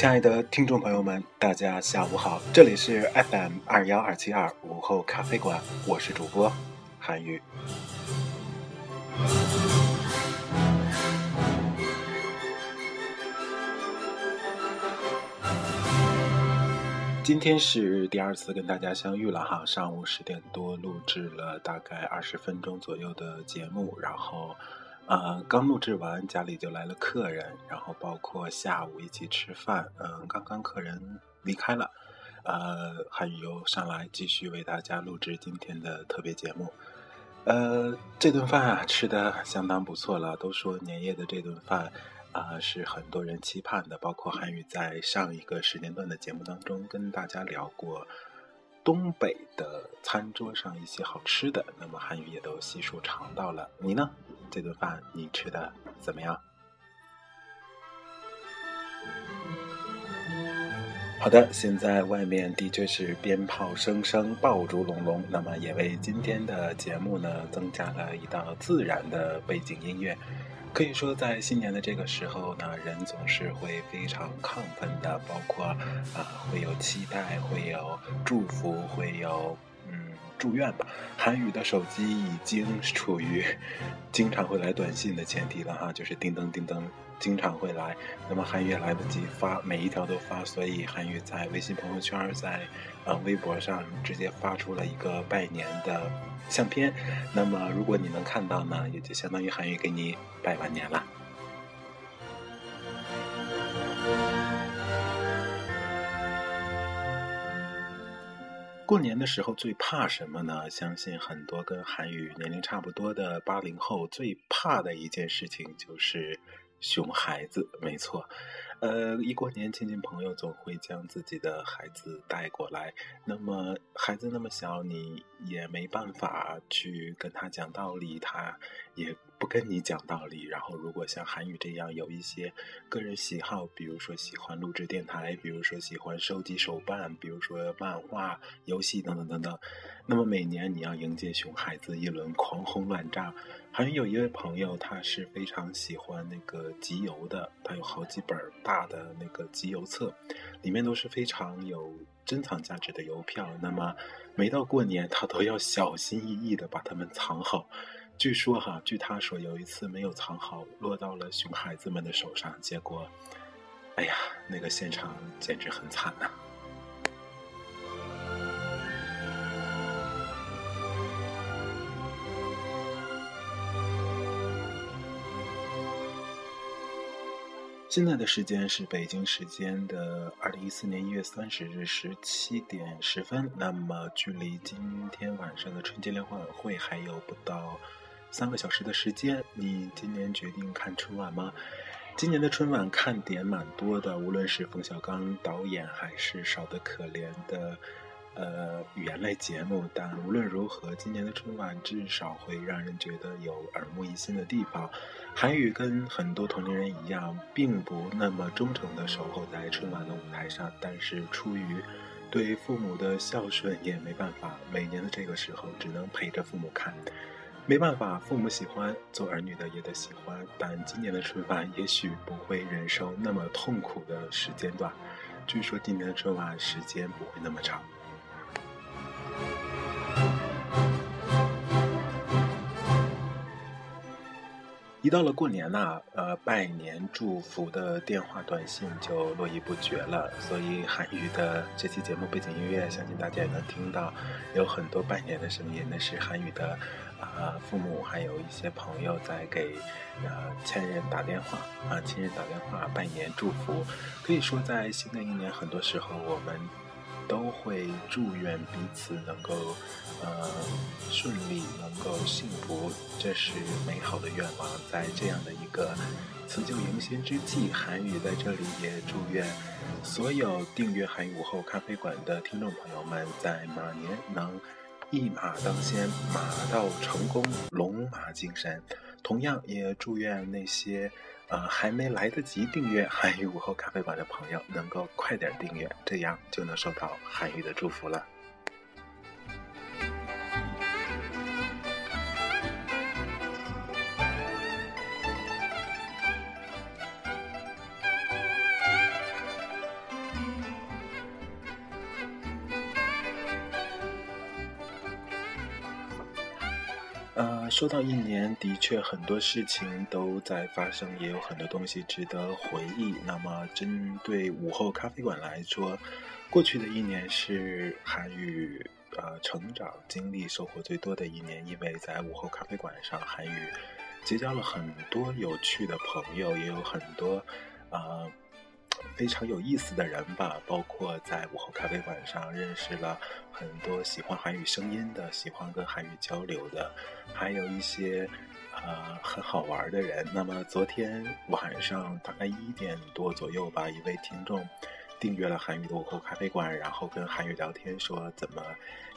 亲爱的听众朋友们，大家下午好，这里是 FM 二幺二七二午后咖啡馆，我是主播韩宇。今天是第二次跟大家相遇了哈，上午十点多录制了大概二十分钟左右的节目，然后。呃，刚录制完，家里就来了客人，然后包括下午一起吃饭，嗯，刚刚客人离开了，呃，韩宇又上来继续为大家录制今天的特别节目。呃，这顿饭啊，吃的相当不错了，都说年夜的这顿饭啊是很多人期盼的，包括韩宇在上一个时间段的节目当中跟大家聊过东北的餐桌上一些好吃的，那么韩语也都悉数尝到了，你呢？这顿饭你吃的怎么样？好的，现在外面的确是鞭炮声声、爆竹隆隆，那么也为今天的节目呢增加了一道自然的背景音乐。可以说，在新年的这个时候呢，人总是会非常亢奋的，包括啊会有期待，会有祝福，会有。嗯祝愿吧，韩宇的手机已经处于经常会来短信的前提了哈，就是叮噔叮噔，经常会来。那么韩宇来不及发每一条都发，所以韩宇在微信朋友圈、在呃微博上直接发出了一个拜年的相片。那么如果你能看到呢，也就相当于韩宇给你拜完年了。过年的时候最怕什么呢？相信很多跟韩语年龄差不多的八零后最怕的一件事情就是熊孩子。没错。呃，一过年，亲戚朋友总会将自己的孩子带过来。那么，孩子那么小，你也没办法去跟他讲道理，他也不跟你讲道理。然后，如果像韩语这样有一些个人喜好，比如说喜欢录制电台，比如说喜欢收集手办，比如说漫画、游戏等等等等，那么每年你要迎接熊孩子一轮狂轰乱炸。韩语有一位朋友，他是非常喜欢那个集邮的，他有好几本大的那个集邮册，里面都是非常有珍藏价值的邮票。那么每到过年，他都要小心翼翼的把它们藏好。据说哈，据他说，有一次没有藏好，落到了熊孩子们的手上，结果，哎呀，那个现场简直很惨呐。现在的时间是北京时间的二零一四年一月三十日十七点十分。那么，距离今天晚上的春节联欢晚会还有不到三个小时的时间。你今年决定看春晚吗？今年的春晚看点蛮多的，无论是冯小刚导演，还是少得可怜的。呃，语言类节目，但无论如何，今年的春晚至少会让人觉得有耳目一新的地方。韩语跟很多同龄人一样，并不那么忠诚的守候在春晚的舞台上，但是出于对父母的孝顺，也没办法，每年的这个时候只能陪着父母看。没办法，父母喜欢做儿女的也得喜欢，但今年的春晚也许不会忍受那么痛苦的时间段。据说今年的春晚时间不会那么长。一到了过年呐，呃，拜年祝福的电话短信就络绎不绝了。所以韩语的这期节目背景音乐，相信大家也能听到，有很多拜年的声音。那是韩语的啊父母，还有一些朋友在给呃亲人打电话啊，亲人打电话拜年祝福。可以说，在新的一年，很多时候我们。都会祝愿彼此能够，呃，顺利，能够幸福，这是美好的愿望。在这样的一个辞旧迎新之际，韩语在这里也祝愿所有订阅韩语午后咖啡馆的听众朋友们，在马年能一马当先，马到成功，龙马精神。同样也祝愿那些。呃，还没来得及订阅韩语午后咖啡馆的朋友，能够快点订阅，这样就能收到韩语的祝福了。说到一年，的确很多事情都在发生，也有很多东西值得回忆。那么，针对午后咖啡馆来说，过去的一年是韩语呃成长经历收获最多的一年，因为在午后咖啡馆上，韩语结交了很多有趣的朋友，也有很多啊。非常有意思的人吧，包括在午后咖啡馆上认识了很多喜欢韩语声音的、喜欢跟韩语交流的，还有一些呃很好玩的人。那么昨天晚上大概一点多左右吧，一位听众订阅了韩语的午后咖啡馆，然后跟韩语聊天，说怎么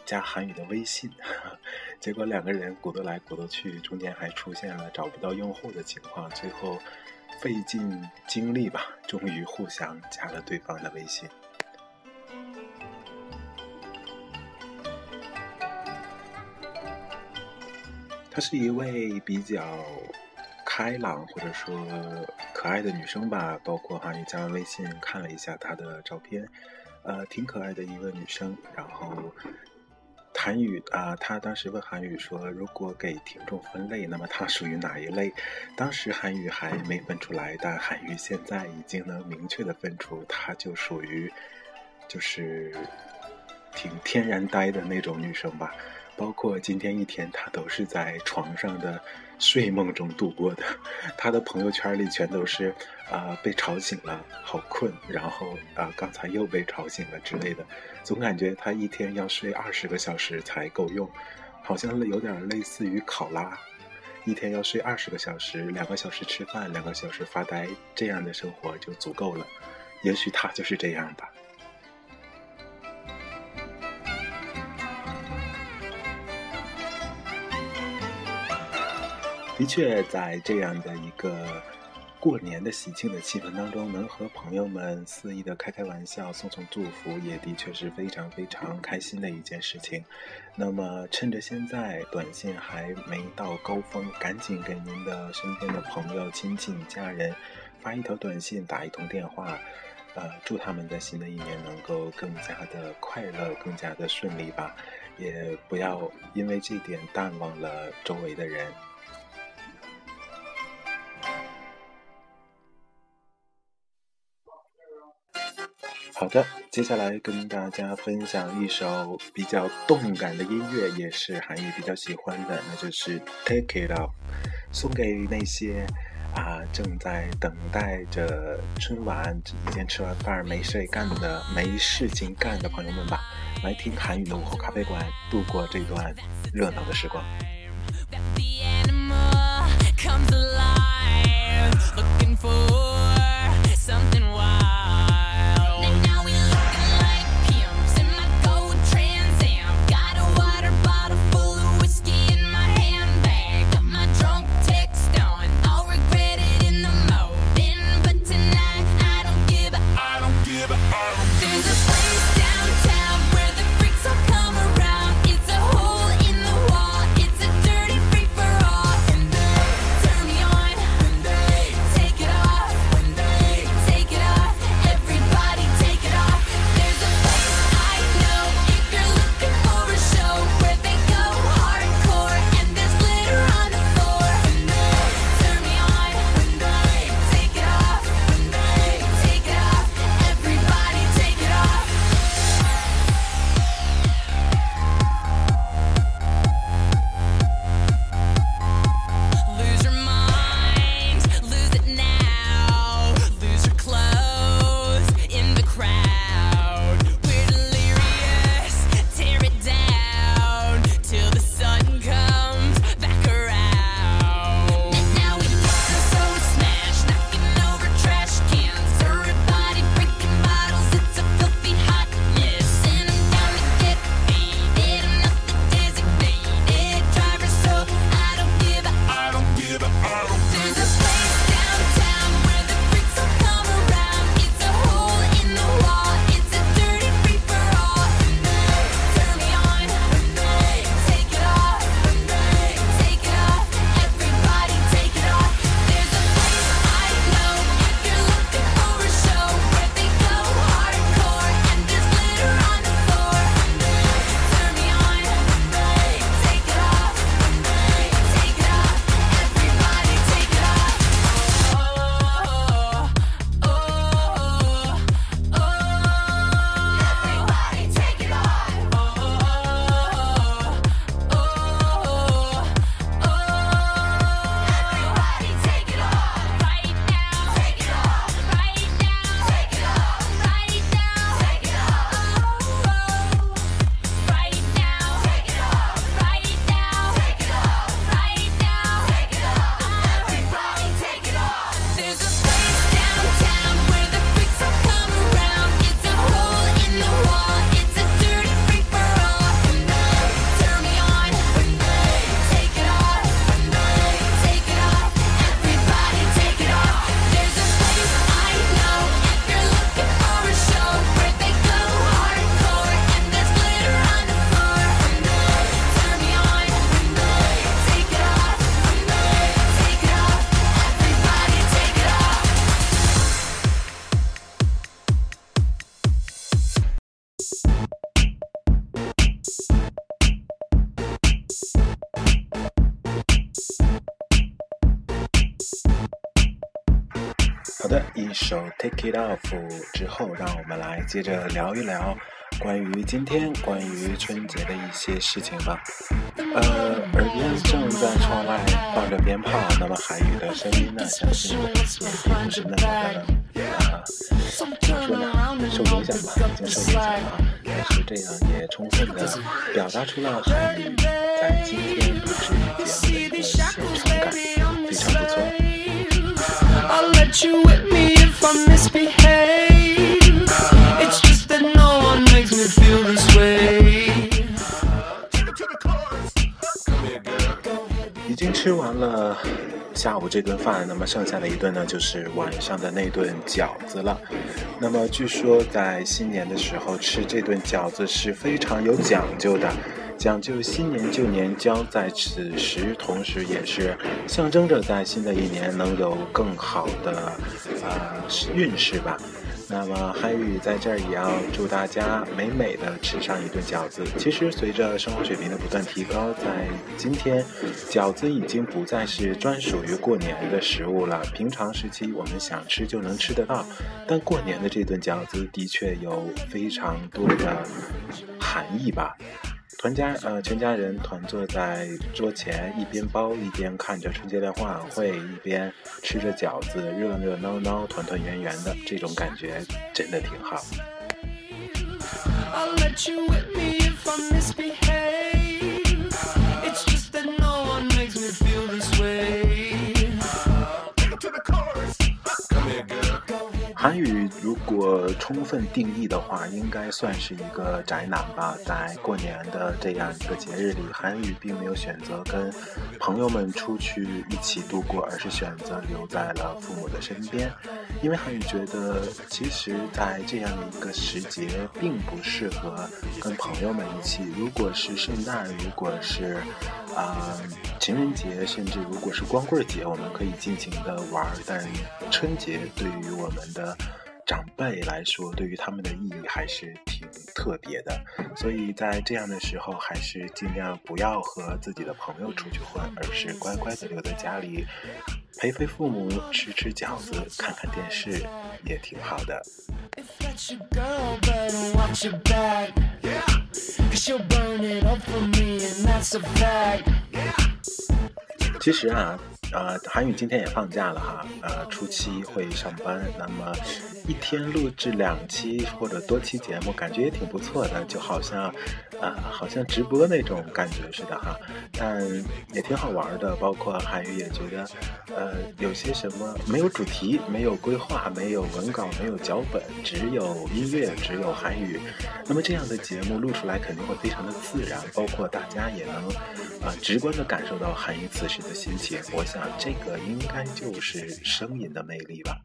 加韩语的微信，结果两个人鼓捣来鼓捣去，中间还出现了找不到用户的情况，最后。费尽精力吧，终于互相加了对方的微信。她是一位比较开朗或者说可爱的女生吧，包括哈，也加完微信看了一下她的照片，呃，挺可爱的一个女生，然后。韩语啊，他当时问韩语说：“如果给听众分类，那么他属于哪一类？”当时韩语还没分出来，但韩语现在已经能明确的分出，他就属于，就是挺天然呆的那种女生吧。包括今天一天，她都是在床上的睡梦中度过的。他的朋友圈里全都是啊被吵醒了，好困，然后啊刚才又被吵醒了之类的。总感觉他一天要睡二十个小时才够用，好像有点类似于考拉，一天要睡二十个小时，两个小时吃饭，两个小时发呆，这样的生活就足够了。也许他就是这样吧。的确，在这样的一个过年的喜庆的气氛当中，能和朋友们肆意的开开玩笑、送送祝福，也的确是非常非常开心的一件事情。那么，趁着现在短信还没到高峰，赶紧给您的身边的朋友、亲戚、家人发一条短信、打一通电话，呃，祝他们在新的一年能够更加的快乐、更加的顺利吧。也不要因为这点淡忘了周围的人。好的，接下来跟大家分享一首比较动感的音乐，也是韩语比较喜欢的，那就是《Take It Off》，送给那些啊正在等待着春晚、已经吃完饭没事干的、没事情干的朋友们吧，来听韩语的午后咖啡馆，度过这段热闹的时光。Take it 好的一首 take it off 之后让我们来接着聊一聊关于今天关于春节的一些事情吧。呃，耳边正在窗外放着鞭炮，那么韩语的声音呢，相信也并不是那么的呃，怎么说呢，受影响吧，已经受影响了。但是这样也充分的表达出了韩语在今天录制节目的一个现场感，非常不错。吃完了下午这顿饭，那么剩下的一顿呢，就是晚上的那顿饺子了。那么据说在新年的时候吃这顿饺子是非常有讲究的。讲究新年旧年交在此时，同时也是象征着在新的一年能有更好的呃运势吧。那么韩语在这儿也要祝大家美美的吃上一顿饺子。其实随着生活水平的不断提高，在今天，饺子已经不再是专属于过年的食物了。平常时期我们想吃就能吃得到，但过年的这顿饺子的确有非常多的含义吧。全家呃，全家人团坐在桌前，一边包一边看着春节联欢晚会，一边吃着饺子，热热闹闹、团团圆圆的，这种感觉真的挺好。韩语如果充分定义的话，应该算是一个宅男吧。在过年的这样一个节日里，韩语并没有选择跟朋友们出去一起度过，而是选择留在了父母的身边。因为韩语觉得，其实，在这样的一个时节，并不适合跟朋友们一起。如果是圣诞，如果是啊情人节，甚至如果是光棍节，我们可以尽情的玩。但春节对于我们的长辈来说，对于他们的意义还是挺特别的，所以在这样的时候，还是尽量不要和自己的朋友出去混，而是乖乖的留在家里，陪陪父母，吃吃饺子，看看电视，也挺好的。其实啊。呃，韩宇今天也放假了哈，呃，初七会上班，那么一天录制两期或者多期节目，感觉也挺不错的，就好像，呃，好像直播那种感觉似的哈，但也挺好玩的。包括韩宇也觉得，呃，有些什么没有主题、没有规划、没有文稿、没有脚本，只有音乐，只有韩语，那么这样的节目录出来肯定会非常的自然，包括大家也能，呃，直观的感受到韩宇此时的心情。我想。这个应该就是声音的魅力吧。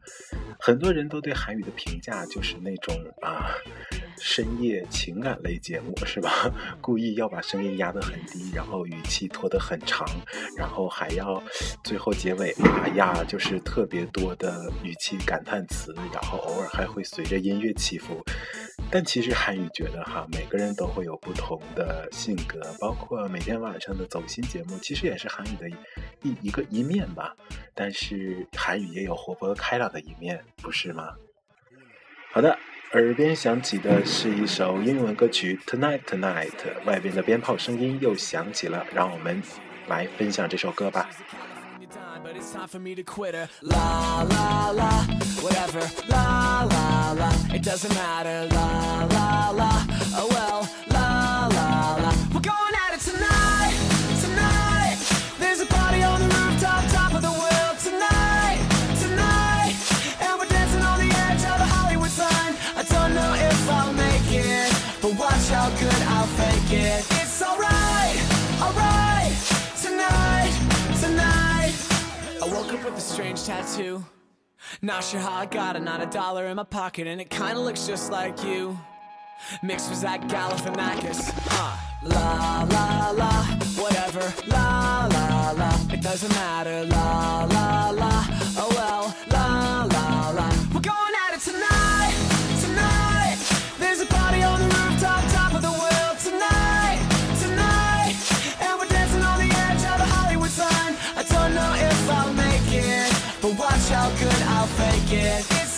很多人都对韩语的评价就是那种啊，深夜情感类节目是吧？故意要把声音压得很低，然后语气拖得很长，然后还要最后结尾啊呀，就是特别多的语气感叹词，然后偶尔还会随着音乐起伏。但其实韩语觉得哈，每个人都会有不同的性格，包括每天晚上的走心节目，其实也是韩语的一一个一面吧。但是韩语也有活泼开朗的一面，不是吗？好的，耳边响起的是一首英文歌曲《Tonight Tonight》，外边的鞭炮声音又响起了，让我们来分享这首歌吧。But it's time for me to quit her. La la la, whatever. La la la, it doesn't matter. La la la, oh well. Up strange tattoo. Not sure how I got it, not a dollar in my pocket, and it kinda looks just like you. Mixed with that Galifianakis, huh? La la la, whatever. La la la, it doesn't matter. La la la, oh well. La la la, we're going at it tonight, tonight. There's a party on the fake it.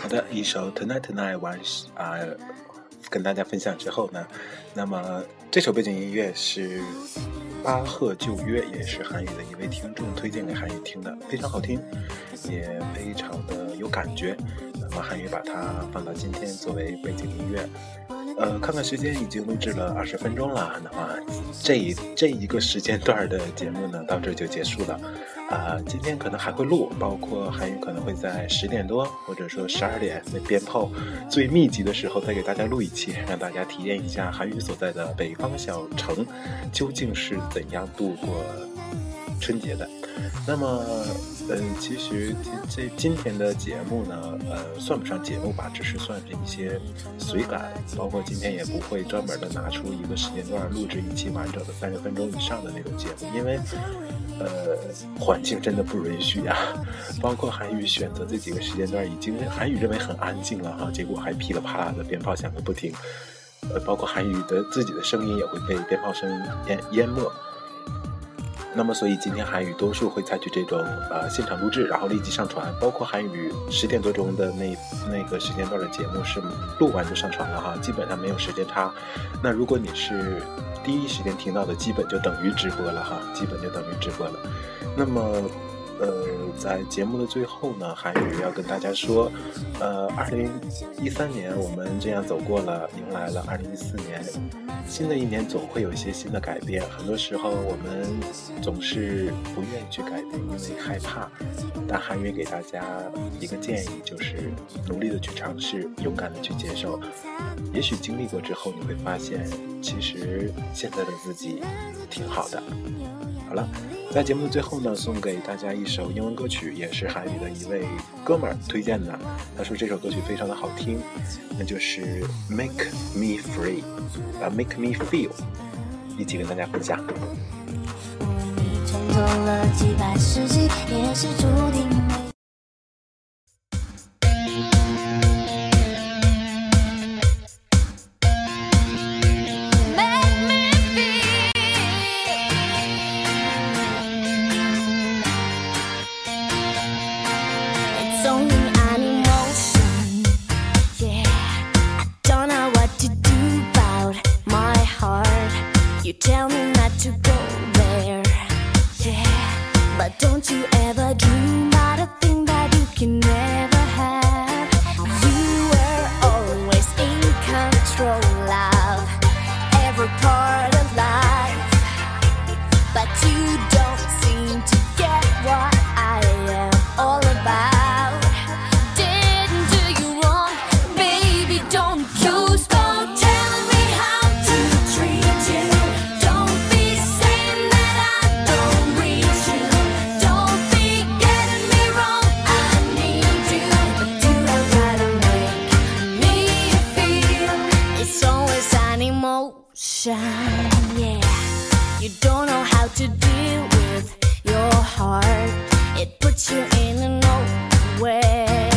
好的，一首《Tonight Tonight》完啊，跟大家分享之后呢，那么这首背景音乐是巴赫《旧约》，也是韩语的一位听众推荐给韩语听的，非常好听，也非常的有感觉。那么韩语把它放到今天作为背景音乐。呃，看看时间，已经录制了二十分钟了。那么这一这一个时间段的节目呢，到这就结束了。啊、今天可能还会录，包括韩语可能会在十点多或者说十二点，那鞭炮最密集的时候再给大家录一期，让大家体验一下韩语所在的北方小城究竟是怎样度过春节的。那么，嗯，其实今这今天的节目呢，呃，算不上节目吧，只是算是一些随感，包括今天也不会专门的拿出一个时间段录制一期完整的三十分钟以上的那种节目，因为，呃，环境真的不允许啊。包括韩宇选择这几个时间段，已经韩宇认为很安静了哈，结果还噼里啪啦的鞭炮响个不停，呃，包括韩宇的自己的声音也会被鞭炮声淹淹没。那么，所以今天韩语多数会采取这种呃现场录制，然后立即上传。包括韩语十点多钟的那那个时间段的节目是录完就上传了哈，基本上没有时间差。那如果你是第一时间听到的，基本就等于直播了哈，基本就等于直播了。那么，呃，在节目的最后呢，韩宇要跟大家说，呃，二零一三年我们这样走过了，迎来了二零一四年。新的一年总会有一些新的改变，很多时候我们总是不愿意去改变，因为害怕。但韩宇给大家一个建议，就是努力的去尝试，勇敢的去接受。也许经历过之后，你会发现，其实现在的自己挺好的。好了，在节目的最后呢，送给大家一首英文歌曲，也是韩语的一位哥们儿推荐的。他说这首歌曲非常的好听，那就是《Make Me Free》啊，《Make Me Feel》，一起跟大家分享。你走了几百世纪，也是注定 You tell me not to go there. Yeah, but don't you ever dream an emotion, yeah. You don't know how to deal with your heart, it puts you in an open way.